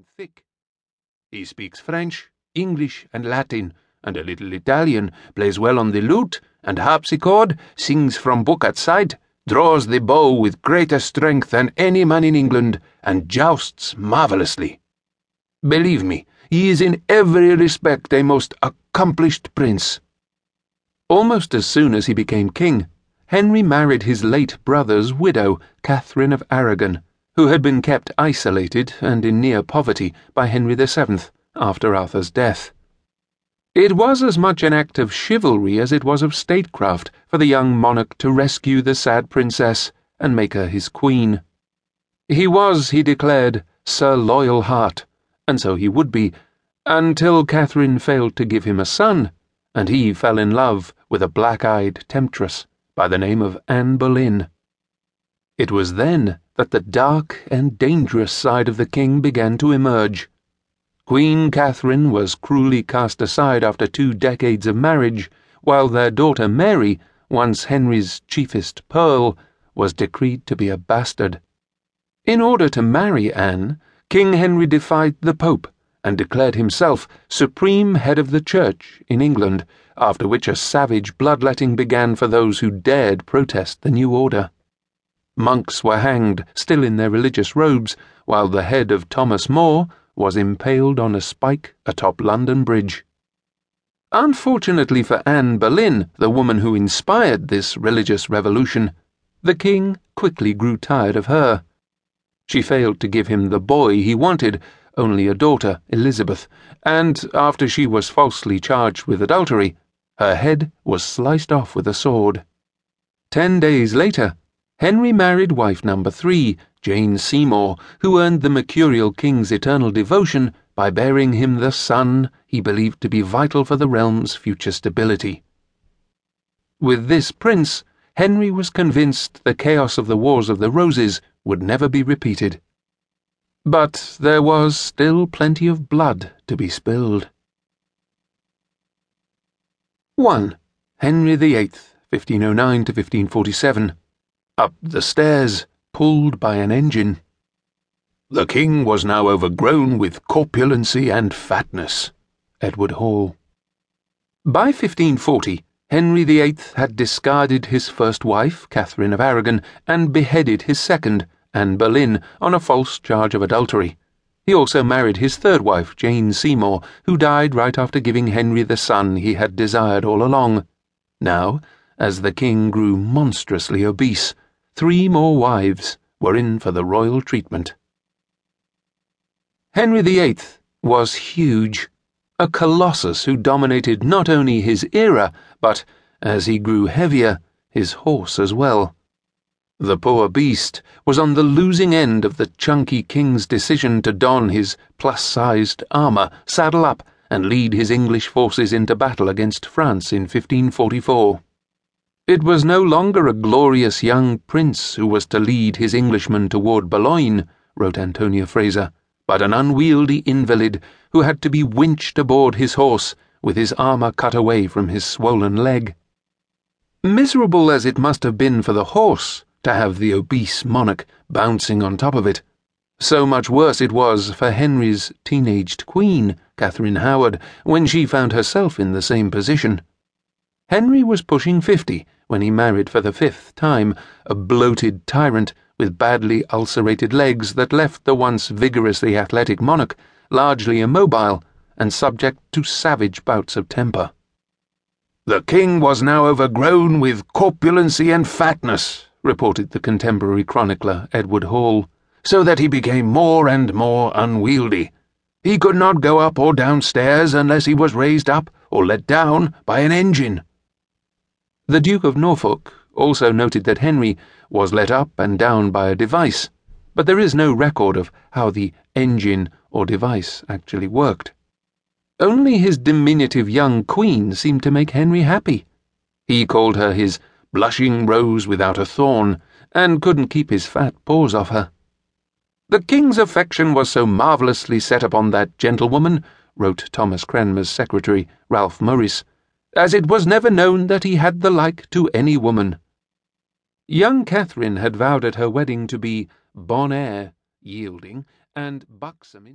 and thick. He speaks French, English, and Latin, and a little Italian, plays well on the lute and harpsichord, sings from book at sight, draws the bow with greater strength than any man in England, and jousts marvellously. Believe me, he is in every respect a most accomplished prince. Almost as soon as he became king, Henry married his late brother's widow, Catherine of Aragon, who had been kept isolated and in near poverty by Henry VII after Arthur's death. It was as much an act of chivalry as it was of statecraft for the young monarch to rescue the sad princess and make her his queen. He was, he declared, Sir Loyal Heart, and so he would be, until Catherine failed to give him a son, and he fell in love with a black eyed temptress by the name of Anne Boleyn. It was then that the dark and dangerous side of the king began to emerge. Queen Catherine was cruelly cast aside after two decades of marriage, while their daughter Mary, once Henry's chiefest pearl, was decreed to be a bastard. In order to marry Anne, King Henry defied the Pope and declared himself supreme head of the Church in England, after which a savage bloodletting began for those who dared protest the new order. Monks were hanged, still in their religious robes, while the head of Thomas More was impaled on a spike atop London Bridge. Unfortunately for Anne Boleyn, the woman who inspired this religious revolution, the king quickly grew tired of her. She failed to give him the boy he wanted, only a daughter, Elizabeth, and after she was falsely charged with adultery, her head was sliced off with a sword. Ten days later, Henry married wife number three, Jane Seymour, who earned the mercurial king's eternal devotion by bearing him the son he believed to be vital for the realm's future stability. With this prince, Henry was convinced the chaos of the Wars of the Roses would never be repeated. But there was still plenty of blood to be spilled. 1. Henry VIII, 1509 to 1547. Up the stairs, pulled by an engine. The king was now overgrown with corpulency and fatness. Edward Hall. By 1540, Henry VIII had discarded his first wife, Catherine of Aragon, and beheaded his second, Anne Boleyn, on a false charge of adultery. He also married his third wife, Jane Seymour, who died right after giving Henry the son he had desired all along. Now, as the king grew monstrously obese, three more wives were in for the royal treatment. Henry VIII was huge, a colossus who dominated not only his era, but, as he grew heavier, his horse as well. The poor beast was on the losing end of the chunky king's decision to don his plus sized armour, saddle up, and lead his English forces into battle against France in 1544. It was no longer a glorious young prince who was to lead his Englishmen toward Boulogne, wrote Antonia Fraser, but an unwieldy invalid who had to be winched aboard his horse with his armour cut away from his swollen leg. Miserable as it must have been for the horse to have the obese monarch bouncing on top of it, so much worse it was for Henry's teenaged queen, Catherine Howard, when she found herself in the same position. Henry was pushing fifty when he married for the fifth time a bloated tyrant with badly ulcerated legs that left the once vigorously athletic monarch largely immobile and subject to savage bouts of temper. The king was now overgrown with corpulency and fatness, reported the contemporary chronicler Edward Hall, so that he became more and more unwieldy. He could not go up or down stairs unless he was raised up or let down by an engine. The Duke of Norfolk also noted that Henry was let up and down by a device, but there is no record of how the engine or device actually worked. Only his diminutive young queen seemed to make Henry happy. He called her his blushing rose without a thorn, and couldn't keep his fat paws off her. The king's affection was so marvellously set upon that gentlewoman, wrote Thomas Cranmer's secretary, Ralph Morice, as it was never known that he had the like to any woman. Young Catherine had vowed at her wedding to be bon air, yielding, and buxom.